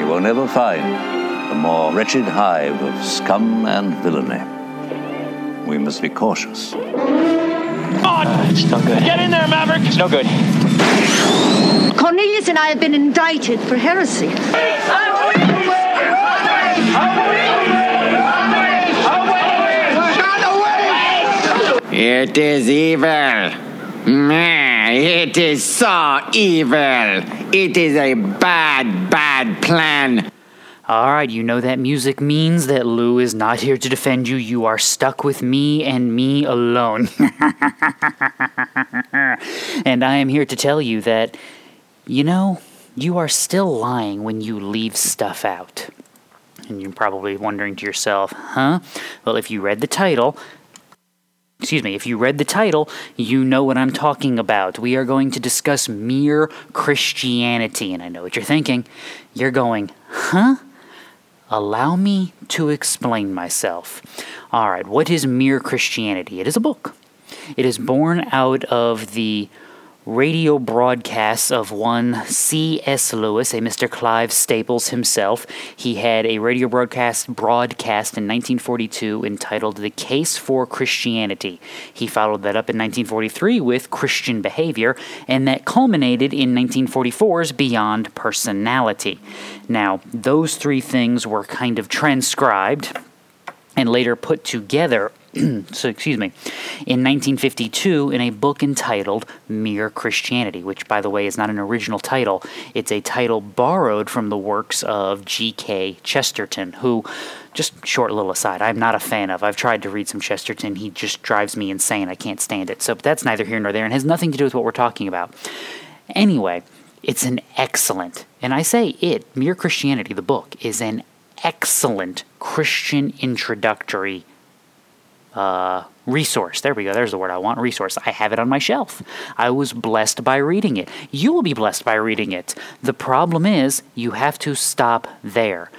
you will never find a more wretched hive of scum and villainy. We must be cautious. Come On! It's no good. Get in there, Maverick! It's no good. Cornelius and I have been indicted for heresy. It is evil. Meh, It is so evil. It is a bad, bad plan. All right, you know that music means that Lou is not here to defend you. You are stuck with me and me alone. and I am here to tell you that, you know, you are still lying when you leave stuff out. And you're probably wondering to yourself, huh? Well, if you read the title, excuse me, if you read the title, you know what I'm talking about. We are going to discuss mere Christianity. And I know what you're thinking. You're going, huh? Allow me to explain myself. All right, what is Mere Christianity? It is a book. It is born out of the radio broadcasts of one C.S. Lewis, a Mr. Clive Staples himself. He had a radio broadcast broadcast in 1942 entitled The Case for Christianity. He followed that up in 1943 with Christian Behavior, and that culminated in 1944's Beyond Personality. Now, those three things were kind of transcribed and later put together so excuse me, in 1952 in a book entitled Mere Christianity, which, by the way, is not an original title. It's a title borrowed from the works of G.K. Chesterton, who, just short little aside, I'm not a fan of. I've tried to read some Chesterton. He just drives me insane. I can't stand it. So that's neither here nor there and has nothing to do with what we're talking about. Anyway, it's an excellent, and I say it, Mere Christianity, the book, is an excellent Christian introductory uh, resource. There we go. There's the word I want resource. I have it on my shelf. I was blessed by reading it. You will be blessed by reading it. The problem is, you have to stop there.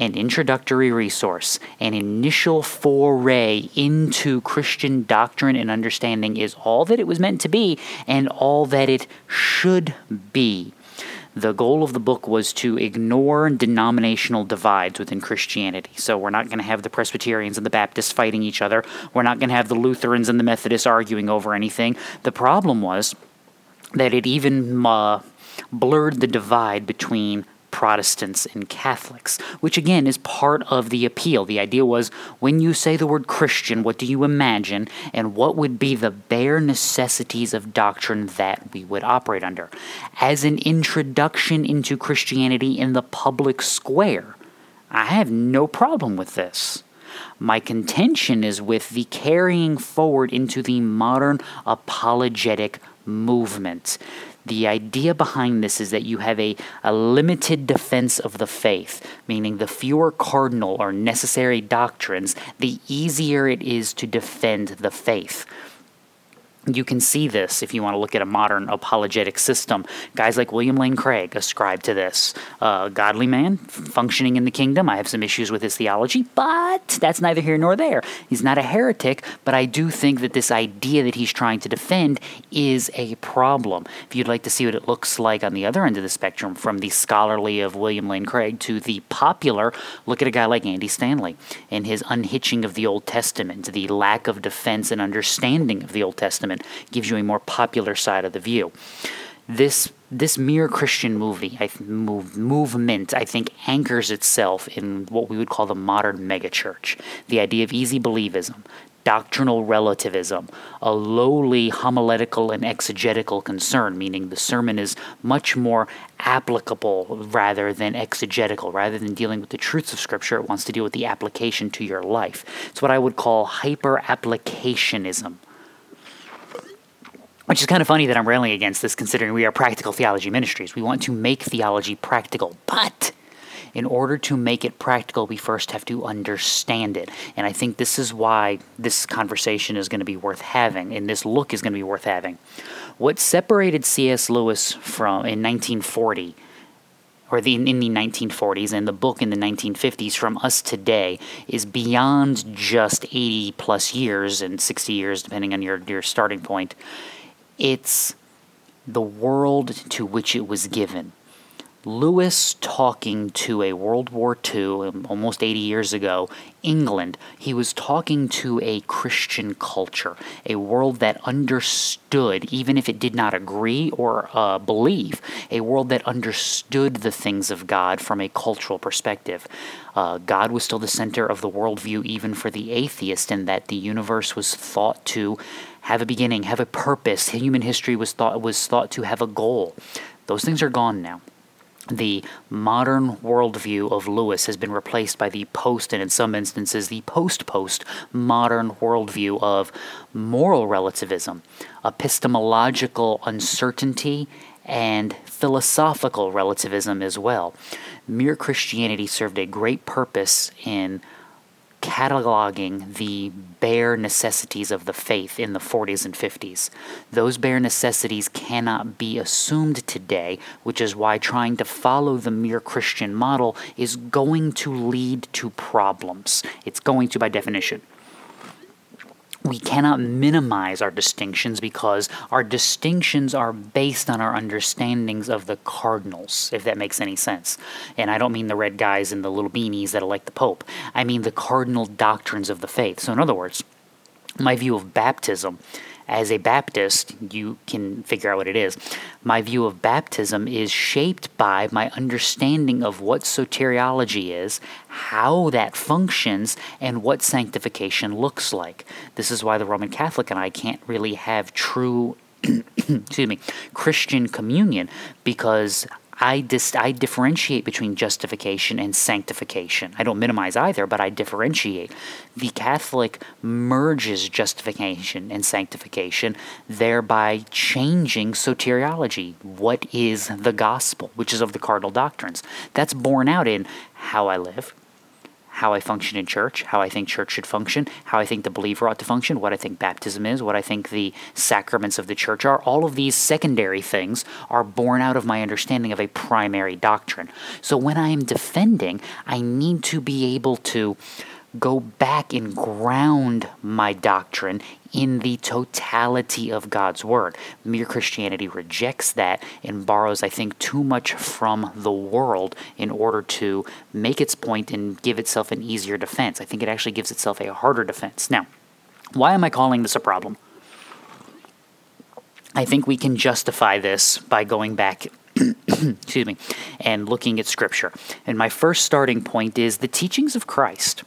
An introductory resource, an initial foray into Christian doctrine and understanding is all that it was meant to be and all that it should be. The goal of the book was to ignore denominational divides within Christianity. So we're not going to have the Presbyterians and the Baptists fighting each other. We're not going to have the Lutherans and the Methodists arguing over anything. The problem was that it even uh, blurred the divide between Protestants and Catholics, which again is part of the appeal. The idea was when you say the word Christian, what do you imagine, and what would be the bare necessities of doctrine that we would operate under? As an introduction into Christianity in the public square, I have no problem with this. My contention is with the carrying forward into the modern apologetic movement. The idea behind this is that you have a, a limited defense of the faith, meaning the fewer cardinal or necessary doctrines, the easier it is to defend the faith. You can see this if you want to look at a modern apologetic system. Guys like William Lane Craig ascribe to this. Godly man, functioning in the kingdom. I have some issues with his theology, but that's neither here nor there. He's not a heretic, but I do think that this idea that he's trying to defend is a problem. If you'd like to see what it looks like on the other end of the spectrum, from the scholarly of William Lane Craig to the popular, look at a guy like Andy Stanley and his unhitching of the Old Testament, the lack of defense and understanding of the Old Testament gives you a more popular side of the view. This this mere Christian movie, I th- move, movement, I think, anchors itself in what we would call the modern megachurch. The idea of easy believism, doctrinal relativism, a lowly homiletical and exegetical concern, meaning the sermon is much more applicable rather than exegetical, rather than dealing with the truths of Scripture, it wants to deal with the application to your life. It's what I would call hyper applicationism. Which is kind of funny that I'm railing against this, considering we are practical theology ministries. We want to make theology practical, but in order to make it practical, we first have to understand it. And I think this is why this conversation is going to be worth having, and this look is going to be worth having. What separated C.S. Lewis from in 1940 or the, in the 1940s and the book in the 1950s from us today is beyond just 80 plus years and 60 years, depending on your, your starting point. It's the world to which it was given. Lewis talking to a World War II, um, almost 80 years ago, England, he was talking to a Christian culture, a world that understood, even if it did not agree or uh, believe, a world that understood the things of God from a cultural perspective. Uh, God was still the center of the worldview, even for the atheist, in that the universe was thought to have a beginning, have a purpose. Human history was thought was thought to have a goal. Those things are gone now the modern worldview of Lewis has been replaced by the post, and in some instances, the post post modern worldview of moral relativism, epistemological uncertainty, and philosophical relativism as well. Mere Christianity served a great purpose in cataloging the bare necessities of the faith in the 40s and 50s. Those bare necessities cannot be assumed today, which is why trying to follow the mere Christian model is going to lead to problems. It's going to, by definition we cannot minimize our distinctions because our distinctions are based on our understandings of the cardinals, if that makes any sense. And I don't mean the red guys and the little beanies that elect the Pope. I mean the cardinal doctrines of the faith. So, in other words, my view of baptism as a Baptist, you can figure out what it is. My view of baptism is shaped by my understanding of what soteriology is, how that functions, and what sanctification looks like. This is why the Roman Catholic and I can't really have true excuse me, Christian communion because I dis- I differentiate between justification and sanctification. I don't minimize either, but I differentiate. The Catholic merges justification and sanctification, thereby changing soteriology. What is the gospel, which is of the cardinal doctrines? That's borne out in how I live, how I function in church, how I think church should function, how I think the believer ought to function, what I think baptism is, what I think the sacraments of the church are. All of these secondary things are born out of my understanding of a primary doctrine. So when I am defending, I need to be able to go back and ground my doctrine in the totality of God's Word. Mere Christianity rejects that and borrows, I think, too much from the world in order to make its point and give itself an easier defense. I think it actually gives itself a harder defense. Now, why am I calling this a problem? I think we can justify this by going back excuse me, and looking at scripture. And my first starting point is the teachings of Christ.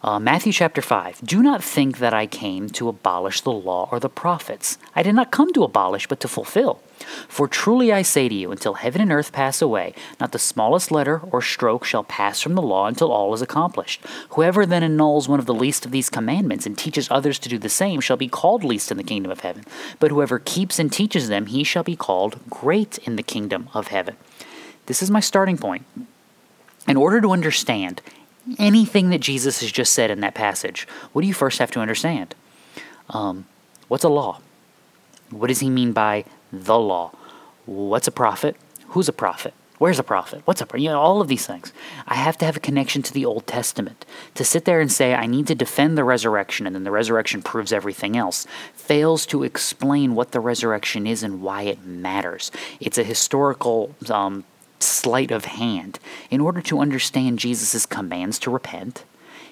Uh, Matthew chapter 5 Do not think that I came to abolish the law or the prophets. I did not come to abolish, but to fulfill. For truly I say to you, until heaven and earth pass away, not the smallest letter or stroke shall pass from the law until all is accomplished. Whoever then annuls one of the least of these commandments and teaches others to do the same shall be called least in the kingdom of heaven. But whoever keeps and teaches them, he shall be called great in the kingdom of heaven. This is my starting point. In order to understand anything that Jesus has just said in that passage, what do you first have to understand? Um, what's a law? What does he mean by the law? What's a prophet? Who's a prophet? Where's a prophet? What's a prophet? You know, all of these things. I have to have a connection to the Old Testament. To sit there and say, I need to defend the resurrection, and then the resurrection proves everything else, fails to explain what the resurrection is and why it matters. It's a historical um, sleight of hand in order to understand Jesus' commands to repent,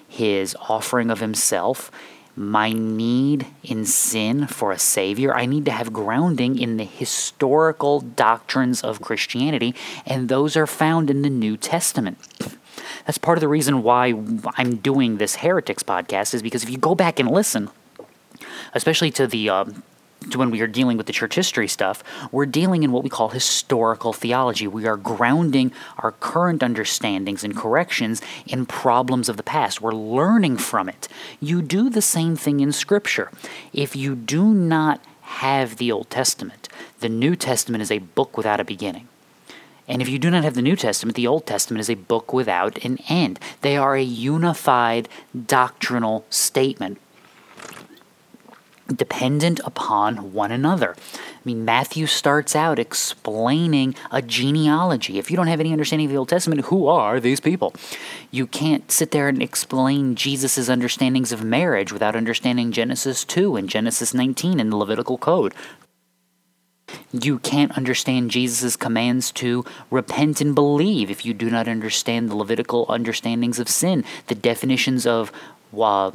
his offering of himself, my need in sin for a Savior. I need to have grounding in the historical doctrines of Christianity, and those are found in the New Testament. That's part of the reason why I'm doing this Heretics podcast, is because if you go back and listen, especially to the um, when we are dealing with the church history stuff, we're dealing in what we call historical theology. We are grounding our current understandings and corrections in problems of the past. We're learning from it. You do the same thing in Scripture. If you do not have the Old Testament, the New Testament is a book without a beginning. And if you do not have the New Testament, the Old Testament is a book without an end. They are a unified doctrinal statement dependent upon one another. I mean, Matthew starts out explaining a genealogy. If you don't have any understanding of the Old Testament, who are these people? You can't sit there and explain Jesus' understandings of marriage without understanding Genesis 2 and Genesis 19 and the Levitical Code. You can't understand Jesus' commands to repent and believe if you do not understand the Levitical understandings of sin, the definitions of uh,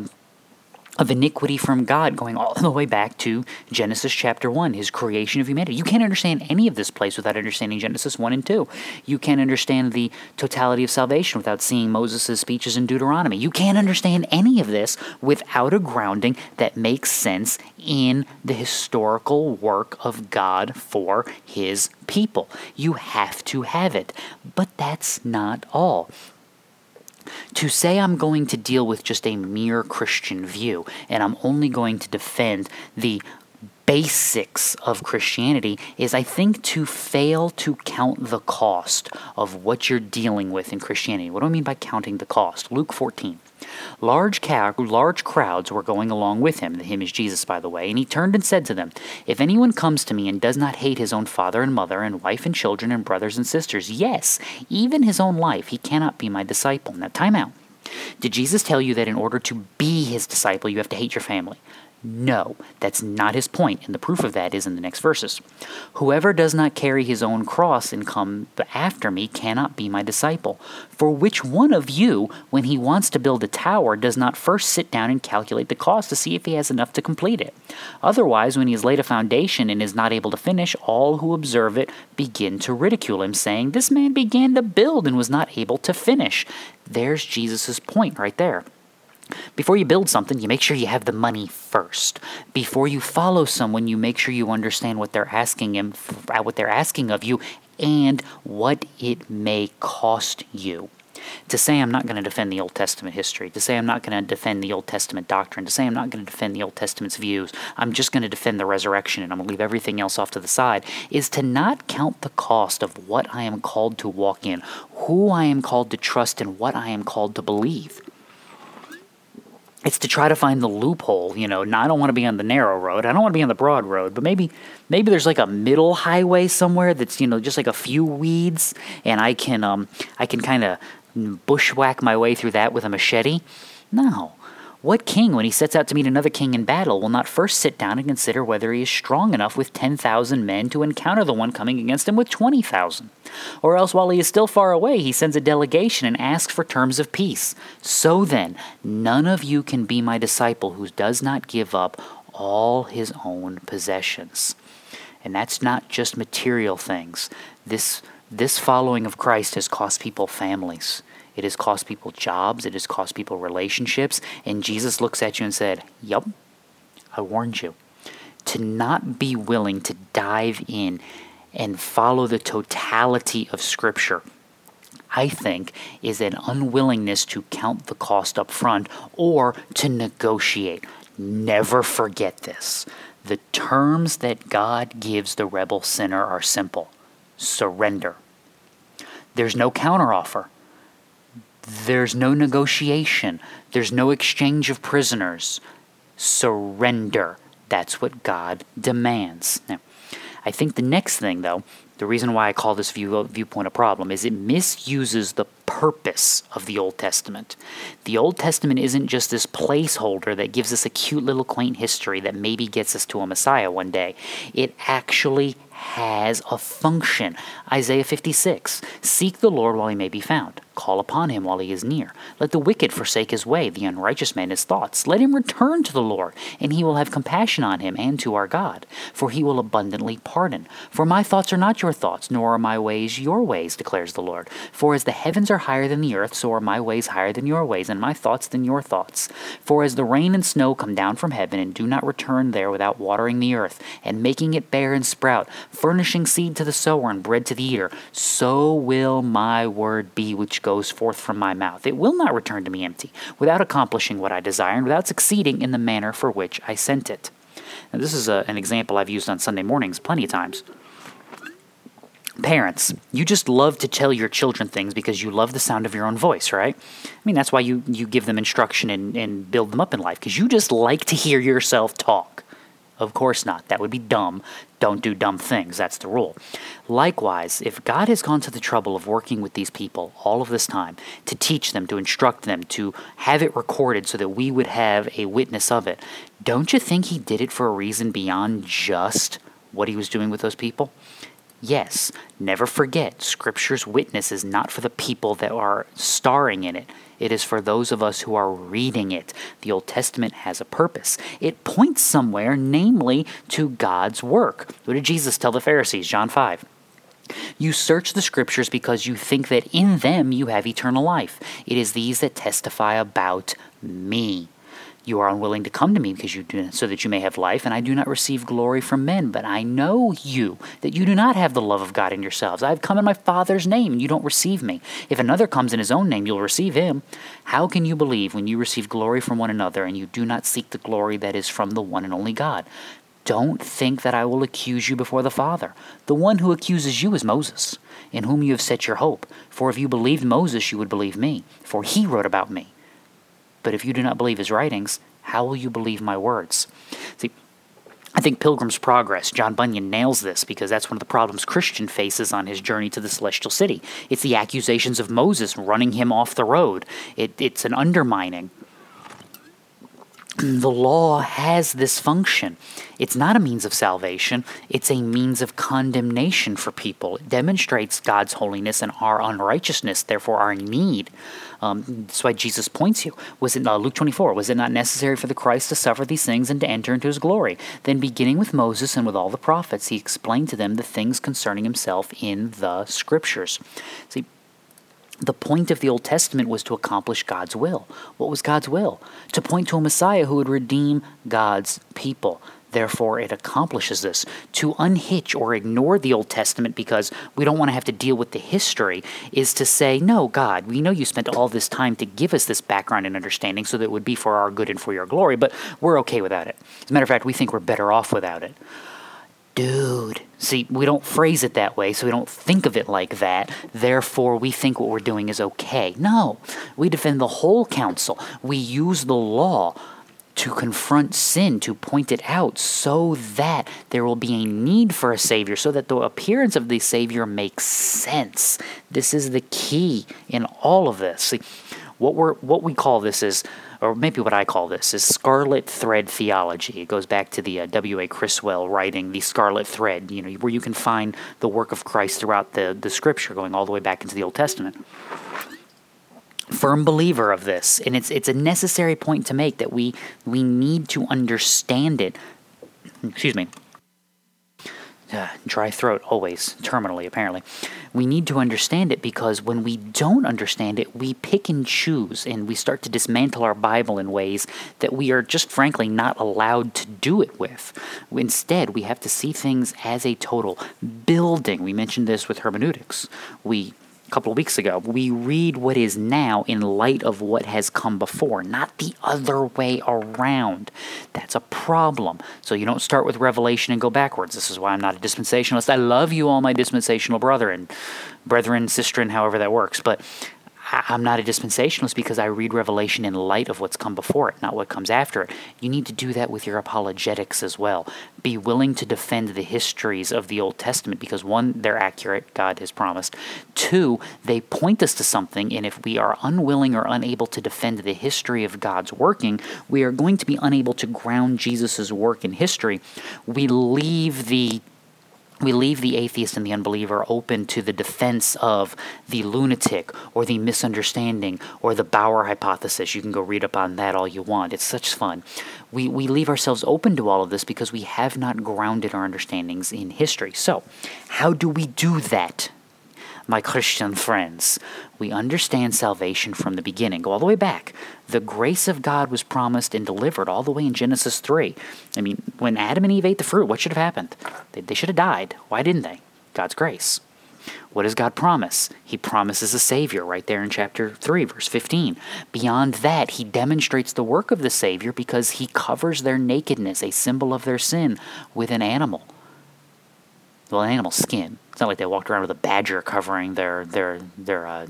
of iniquity from God, going all the way back to Genesis chapter 1, his creation of humanity. You can't understand any of this place without understanding Genesis 1 and 2. You can't understand the totality of salvation without seeing Moses' speeches in Deuteronomy. You can't understand any of this without a grounding that makes sense in the historical work of God for his people. You have to have it. But that's not all. To say I'm going to deal with just a mere Christian view and I'm only going to defend the basics of Christianity is, I think, to fail to count the cost of what you're dealing with in Christianity. What do I mean by counting the cost? Luke 14. Large, ca- large crowds were going along with him. The him is Jesus, by the way. And he turned and said to them, If anyone comes to me and does not hate his own father and mother, and wife and children, and brothers and sisters, yes, even his own life, he cannot be my disciple. Now, time out. Did Jesus tell you that in order to be his disciple, you have to hate your family? No, that's not his point, and the proof of that is in the next verses. Whoever does not carry his own cross and come after me cannot be my disciple. For which one of you, when he wants to build a tower, does not first sit down and calculate the cost to see if he has enough to complete it? Otherwise, when he has laid a foundation and is not able to finish, all who observe it begin to ridicule him, saying, This man began to build and was not able to finish. There's Jesus' point right there. Before you build something, you make sure you have the money first. Before you follow someone, you make sure you understand what they're asking uh, what they're asking of you, and what it may cost you. To say I'm not going to defend the Old Testament history, to say I'm not going to defend the Old Testament doctrine, to say I'm not going to defend the Old Testament's views, I'm just going to defend the resurrection and I'm going to leave everything else off to the side, is to not count the cost of what I am called to walk in, who I am called to trust, and what I am called to believe it's to try to find the loophole. You know, now I don't want to be on the narrow road. I don't want to be on the broad road, but maybe maybe there's like a middle highway somewhere that's you know just like a few weeds, and I can um I can kind of bushwhack my way through that with a machete. No, what king, when he sets out to meet another king in battle, will not first sit down and consider whether he is strong enough with 10,000 men to encounter the one coming against him with 20,000? Or else, while he is still far away, he sends a delegation and asks for terms of peace. So then, none of you can be my disciple who does not give up all his own possessions. And that's not just material things. This, this following of Christ has cost people families. It has cost people jobs. It has cost people relationships. And Jesus looks at you and said, Yup, I warned you. To not be willing to dive in and follow the totality of Scripture, I think, is an unwillingness to count the cost up front or to negotiate. Never forget this. The terms that God gives the rebel sinner are simple surrender. There's no counteroffer. There's no negotiation. There's no exchange of prisoners. Surrender. That's what God demands. Now, I think the next thing, though, the reason why I call this view, viewpoint a problem is it misuses the purpose of the Old Testament. The Old Testament isn't just this placeholder that gives us a cute little quaint history that maybe gets us to a Messiah one day. It actually has a function. Isaiah 56 Seek the Lord while he may be found, call upon him while he is near. Let the wicked forsake his way, the unrighteous man his thoughts. Let him return to the Lord, and he will have compassion on him and to our God, for he will abundantly pardon. For my thoughts are not your thoughts, nor are my ways your ways, declares the Lord. For as the heavens are higher than the earth, so are my ways higher than your ways, and my thoughts than your thoughts. For as the rain and snow come down from heaven, and do not return there without watering the earth, and making it bear and sprout, furnishing seed to the sower and bread to the eater, so will my word be which goes forth from my mouth. It will not return to me empty, without accomplishing what I desire, and without succeeding in the manner for which I sent it. Now, this is a, an example I've used on Sunday mornings plenty of times. Parents, you just love to tell your children things because you love the sound of your own voice, right? I mean, that's why you, you give them instruction and, and build them up in life, because you just like to hear yourself talk. Of course not. That would be dumb. Don't do dumb things. That's the rule. Likewise, if God has gone to the trouble of working with these people all of this time to teach them, to instruct them, to have it recorded so that we would have a witness of it, don't you think He did it for a reason beyond just what he was doing with those people? Yes, never forget, Scripture's witness is not for the people that are starring in it. It is for those of us who are reading it. The Old Testament has a purpose. It points somewhere, namely to God's work. What did Jesus tell the Pharisees? John 5. You search the scriptures because you think that in them you have eternal life. It is these that testify about me. You are unwilling to come to me because you do so that you may have life, and I do not receive glory from men. But I know you, that you do not have the love of God in yourselves. I have come in my Father's name, and you don't receive me. If another comes in his own name, you'll receive him. How can you believe when you receive glory from one another, and you do not seek the glory that is from the one and only God? Don't think that I will accuse you before the Father. The one who accuses you is Moses, in whom you have set your hope. For if you believed Moses, you would believe me, for he wrote about me. But if you do not believe his writings, how will you believe my words? See, I think Pilgrim's Progress, John Bunyan nails this because that's one of the problems Christian faces on his journey to the celestial city. It's the accusations of Moses running him off the road. It, it's an undermining. The law has this function. It's not a means of salvation, it's a means of condemnation for people. It demonstrates God's holiness and our unrighteousness, therefore our need. Um, that's why Jesus points you. Was it uh, Luke 24? Was it not necessary for the Christ to suffer these things and to enter into his glory? Then, beginning with Moses and with all the prophets, he explained to them the things concerning himself in the scriptures. See, the point of the Old Testament was to accomplish God's will. What was God's will? To point to a Messiah who would redeem God's people. Therefore, it accomplishes this. To unhitch or ignore the Old Testament because we don't want to have to deal with the history is to say, No, God, we know you spent all this time to give us this background and understanding so that it would be for our good and for your glory, but we're okay without it. As a matter of fact, we think we're better off without it. Dude, see, we don't phrase it that way, so we don't think of it like that. Therefore, we think what we're doing is okay. No, we defend the whole counsel. We use the law to confront sin, to point it out, so that there will be a need for a Savior, so that the appearance of the Savior makes sense. This is the key in all of this. See, what, we're, what we call this is, or maybe what I call this, is scarlet thread theology. It goes back to the uh, W.A. Criswell writing, The Scarlet Thread, you know, where you can find the work of Christ throughout the, the Scripture, going all the way back into the Old Testament firm believer of this, and it's it's a necessary point to make that we we need to understand it. Excuse me. Uh, dry throat always terminally apparently. We need to understand it because when we don't understand it we pick and choose and we start to dismantle our bible in ways that we are just frankly not allowed to do it with. Instead we have to see things as a total building. We mentioned this with hermeneutics. We couple of weeks ago. We read what is now in light of what has come before, not the other way around. That's a problem. So you don't start with Revelation and go backwards. This is why I'm not a dispensationalist. I love you, all my dispensational brethren, brethren, sister, however that works. But I'm not a dispensationalist because I read Revelation in light of what's come before it, not what comes after it. You need to do that with your apologetics as well. Be willing to defend the histories of the Old Testament because, one, they're accurate, God has promised. Two, they point us to something, and if we are unwilling or unable to defend the history of God's working, we are going to be unable to ground Jesus' work in history. We leave the we leave the atheist and the unbeliever open to the defense of the lunatic or the misunderstanding or the Bauer hypothesis. You can go read up on that all you want. It's such fun. We, we leave ourselves open to all of this because we have not grounded our understandings in history. So, how do we do that? My Christian friends. We understand salvation from the beginning. Go all the way back. The grace of God was promised and delivered all the way in Genesis 3. I mean, when Adam and Eve ate the fruit, what should have happened? They, they should have died. Why didn't they? God's grace. What does God promise? He promises a Savior right there in chapter 3, verse 15. Beyond that, He demonstrates the work of the Savior because He covers their nakedness, a symbol of their sin, with an animal well, an animal's skin. It's not like they walked around with a badger covering their their their uh,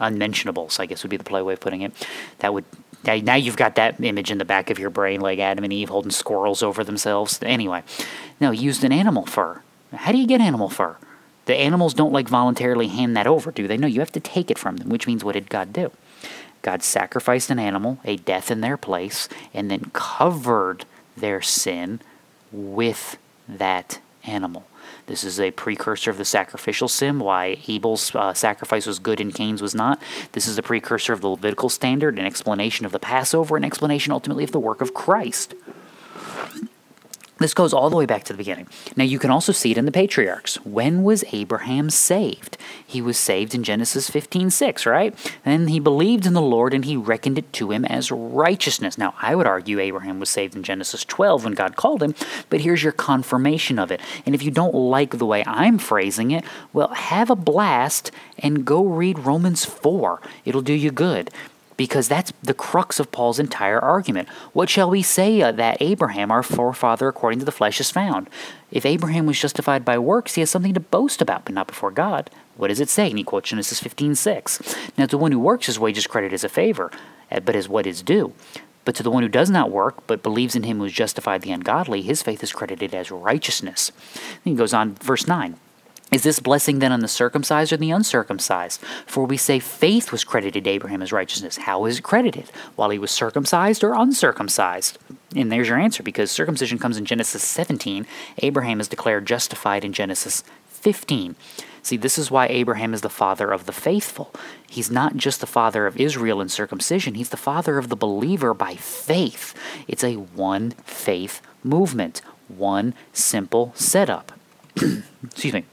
unmentionables. I guess would be the polite way of putting it. That would now, now you've got that image in the back of your brain, like Adam and Eve holding squirrels over themselves. Anyway, no, used an animal fur. How do you get animal fur? The animals don't like voluntarily hand that over, do they? No, you have to take it from them, which means what did God do? God sacrificed an animal, a death in their place, and then covered their sin with that animal. This is a precursor of the sacrificial sim, why Abel's uh, sacrifice was good and Cain's was not. This is a precursor of the Levitical standard, an explanation of the Passover, an explanation ultimately of the work of Christ. This goes all the way back to the beginning. Now, you can also see it in the patriarchs. When was Abraham saved? He was saved in Genesis 15 6, right? And he believed in the Lord and he reckoned it to him as righteousness. Now, I would argue Abraham was saved in Genesis 12 when God called him, but here's your confirmation of it. And if you don't like the way I'm phrasing it, well, have a blast and go read Romans 4. It'll do you good because that's the crux of Paul's entire argument. What shall we say uh, that Abraham, our forefather according to the flesh, is found? If Abraham was justified by works, he has something to boast about, but not before God. What does it say? And he quotes Genesis 15:6. Now, to the one who works, his wages credit as a favor, uh, but as what is due. But to the one who does not work, but believes in him who has justified the ungodly, his faith is credited as righteousness. Then he goes on, verse 9. Is this blessing then on the circumcised or the uncircumcised? For we say faith was credited to Abraham as righteousness. How is it credited? While he was circumcised or uncircumcised? And there's your answer because circumcision comes in Genesis 17. Abraham is declared justified in Genesis 15. See, this is why Abraham is the father of the faithful. He's not just the father of Israel in circumcision, he's the father of the believer by faith. It's a one faith movement, one simple setup. Excuse me.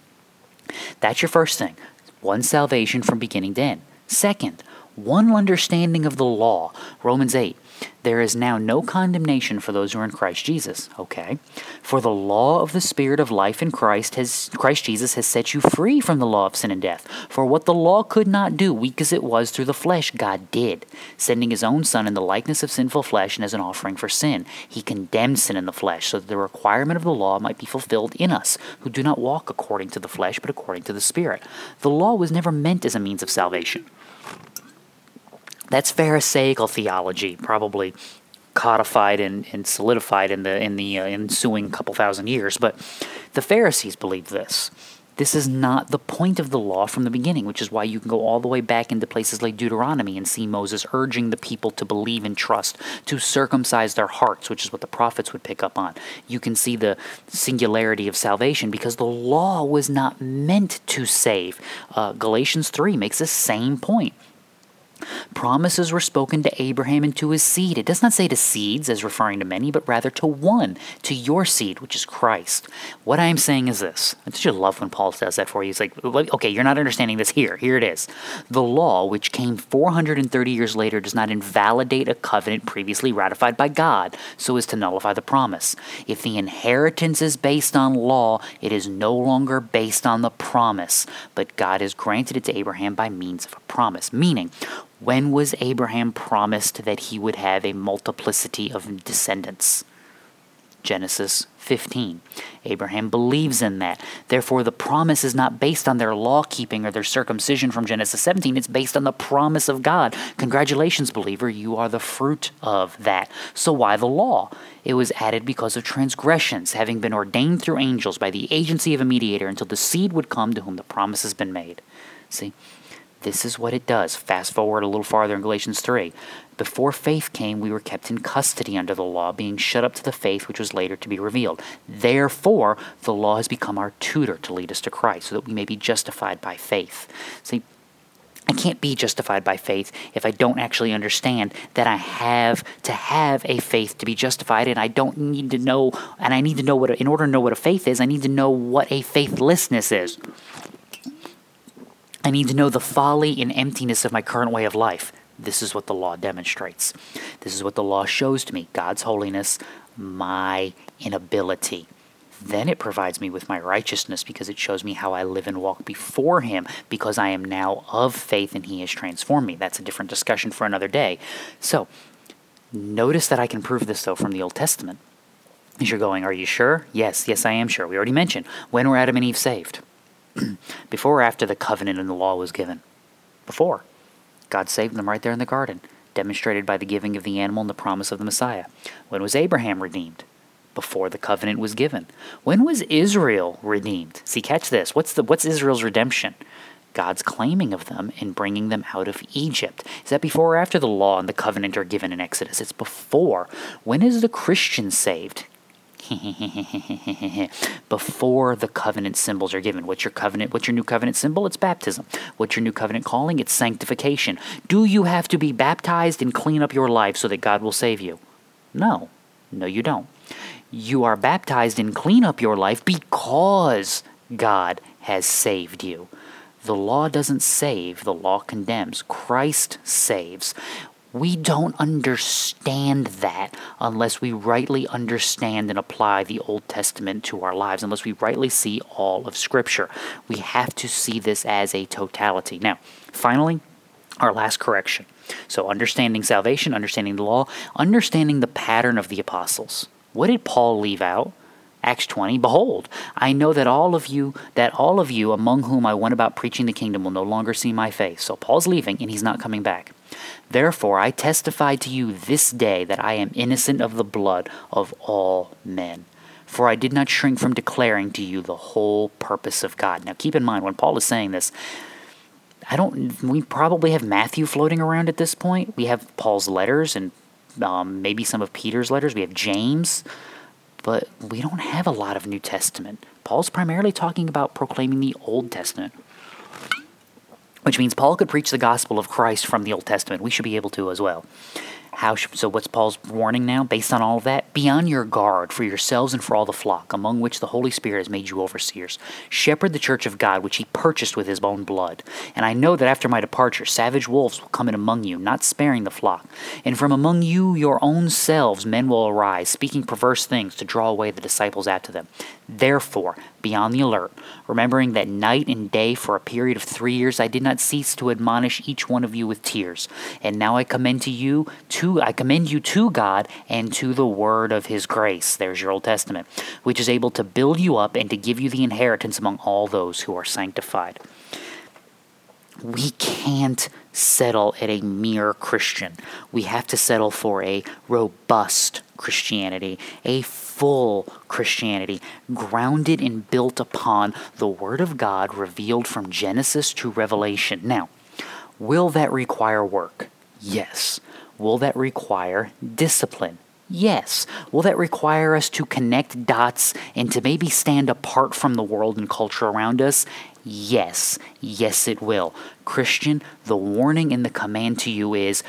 That's your first thing. One salvation from beginning to end. Second, one understanding of the law. Romans 8. There is now no condemnation for those who are in Christ Jesus. Okay. For the law of the Spirit of life in Christ has Christ Jesus has set you free from the law of sin and death. For what the law could not do, weak as it was through the flesh, God did, sending his own Son in the likeness of sinful flesh and as an offering for sin. He condemned sin in the flesh, so that the requirement of the law might be fulfilled in us, who do not walk according to the flesh, but according to the Spirit. The law was never meant as a means of salvation. That's Pharisaical theology, probably codified and, and solidified in the in the uh, ensuing couple thousand years. But the Pharisees believed this. This is not the point of the law from the beginning, which is why you can go all the way back into places like Deuteronomy and see Moses urging the people to believe and trust, to circumcise their hearts, which is what the prophets would pick up on. You can see the singularity of salvation because the law was not meant to save. Uh, Galatians 3 makes the same point. Promises were spoken to Abraham and to his seed. It does not say to seeds as referring to many, but rather to one, to your seed, which is Christ. What I am saying is this. I just love when Paul says that for you. He's like, okay, you're not understanding this here. Here it is. The law, which came 430 years later, does not invalidate a covenant previously ratified by God so as to nullify the promise. If the inheritance is based on law, it is no longer based on the promise, but God has granted it to Abraham by means of a promise. Meaning, when was Abraham promised that he would have a multiplicity of descendants? Genesis 15. Abraham believes in that. Therefore, the promise is not based on their law keeping or their circumcision from Genesis 17. It's based on the promise of God. Congratulations, believer, you are the fruit of that. So, why the law? It was added because of transgressions, having been ordained through angels by the agency of a mediator until the seed would come to whom the promise has been made. See? This is what it does. Fast forward a little farther in Galatians 3. Before faith came, we were kept in custody under the law, being shut up to the faith which was later to be revealed. Therefore, the law has become our tutor to lead us to Christ, so that we may be justified by faith. See, I can't be justified by faith if I don't actually understand that I have to have a faith to be justified, and I don't need to know, and I need to know what, in order to know what a faith is, I need to know what a faithlessness is. I need to know the folly and emptiness of my current way of life. This is what the law demonstrates. This is what the law shows to me God's holiness, my inability. Then it provides me with my righteousness because it shows me how I live and walk before Him because I am now of faith and He has transformed me. That's a different discussion for another day. So, notice that I can prove this though from the Old Testament. As you're going, are you sure? Yes, yes, I am sure. We already mentioned when were Adam and Eve saved? Before or after the covenant and the law was given? Before. God saved them right there in the garden, demonstrated by the giving of the animal and the promise of the Messiah. When was Abraham redeemed? Before the covenant was given. When was Israel redeemed? See, catch this. What's the what's Israel's redemption? God's claiming of them and bringing them out of Egypt. Is that before or after the law and the covenant are given in Exodus? It's before. When is the Christian saved? before the covenant symbols are given. What's your covenant? What's your new covenant symbol? It's baptism. What's your new covenant calling? It's sanctification. Do you have to be baptized and clean up your life so that God will save you? No. No, you don't. You are baptized and clean up your life because God has saved you. The law doesn't save, the law condemns. Christ saves. We don't understand that unless we rightly understand and apply the Old Testament to our lives, unless we rightly see all of Scripture. We have to see this as a totality. Now, finally, our last correction. So, understanding salvation, understanding the law, understanding the pattern of the apostles. What did Paul leave out? Acts 20, behold, I know that all of you, that all of you among whom I went about preaching the kingdom will no longer see my face. So Paul's leaving and he's not coming back. Therefore I testify to you this day that I am innocent of the blood of all men. For I did not shrink from declaring to you the whole purpose of God. Now keep in mind, when Paul is saying this, I don't, we probably have Matthew floating around at this point. We have Paul's letters and um, maybe some of Peter's letters. We have James but we don't have a lot of New Testament. Paul's primarily talking about proclaiming the Old Testament, which means Paul could preach the gospel of Christ from the Old Testament. We should be able to as well. How so? What's Paul's warning now? Based on all of that, be on your guard for yourselves and for all the flock, among which the Holy Spirit has made you overseers. Shepherd the church of God, which He purchased with His own blood. And I know that after my departure, savage wolves will come in among you, not sparing the flock. And from among you, your own selves, men will arise, speaking perverse things to draw away the disciples after them. Therefore, be on the alert, remembering that night and day for a period of three years I did not cease to admonish each one of you with tears. And now I commend to you to I commend you to God and to the word of his grace. There's your Old Testament, which is able to build you up and to give you the inheritance among all those who are sanctified. We can't settle at a mere Christian. We have to settle for a robust Christianity, a full Christianity, grounded and built upon the Word of God revealed from Genesis to Revelation. Now, will that require work? Yes. Will that require discipline? Yes. Will that require us to connect dots and to maybe stand apart from the world and culture around us? Yes. Yes, it will. Christian, the warning and the command to you is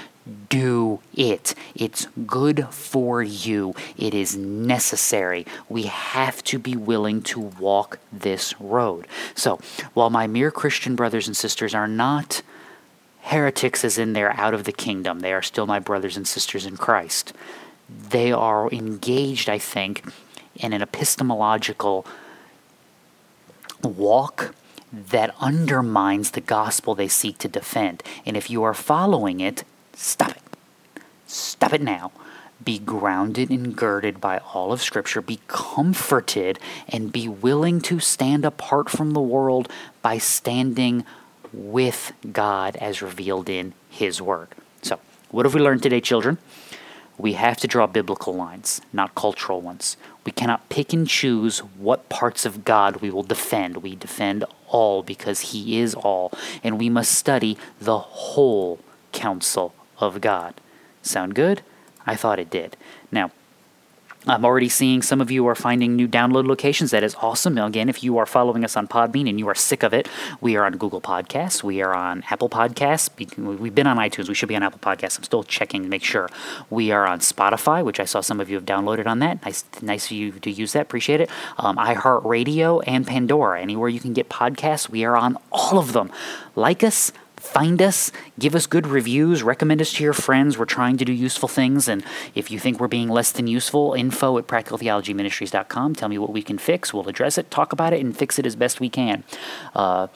do it. It's good for you. It is necessary. We have to be willing to walk this road. So, while my mere Christian brothers and sisters are not heretics, as in they're out of the kingdom, they are still my brothers and sisters in Christ. They are engaged, I think, in an epistemological walk that undermines the gospel they seek to defend. And if you are following it, Stop it. Stop it now. Be grounded and girded by all of Scripture. Be comforted and be willing to stand apart from the world by standing with God as revealed in His Word. So, what have we learned today, children? We have to draw biblical lines, not cultural ones. We cannot pick and choose what parts of God we will defend. We defend all because He is all, and we must study the whole counsel of God. Sound good? I thought it did. Now, I'm already seeing some of you are finding new download locations. That is awesome. Again, if you are following us on Podbean and you are sick of it, we are on Google Podcasts. We are on Apple Podcasts. We've been on iTunes. We should be on Apple Podcasts. I'm still checking to make sure. We are on Spotify, which I saw some of you have downloaded on that. Nice, nice of you to use that. Appreciate it. Um, iHeartRadio and Pandora. Anywhere you can get podcasts, we are on all of them. Like us, find us, give us good reviews, recommend us to your friends. We're trying to do useful things. And if you think we're being less than useful, info at practicaltheologyministries.com. Tell me what we can fix. We'll address it, talk about it, and fix it as best we can. Uh,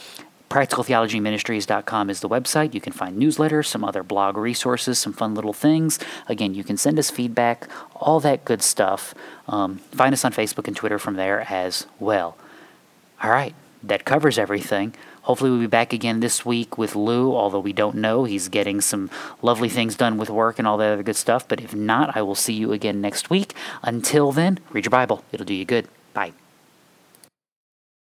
practicaltheologyministries.com is the website. You can find newsletters, some other blog resources, some fun little things. Again, you can send us feedback, all that good stuff. Um, find us on Facebook and Twitter from there as well. All right, that covers everything. Hopefully, we'll be back again this week with Lou, although we don't know. He's getting some lovely things done with work and all that other good stuff. But if not, I will see you again next week. Until then, read your Bible, it'll do you good. Bye.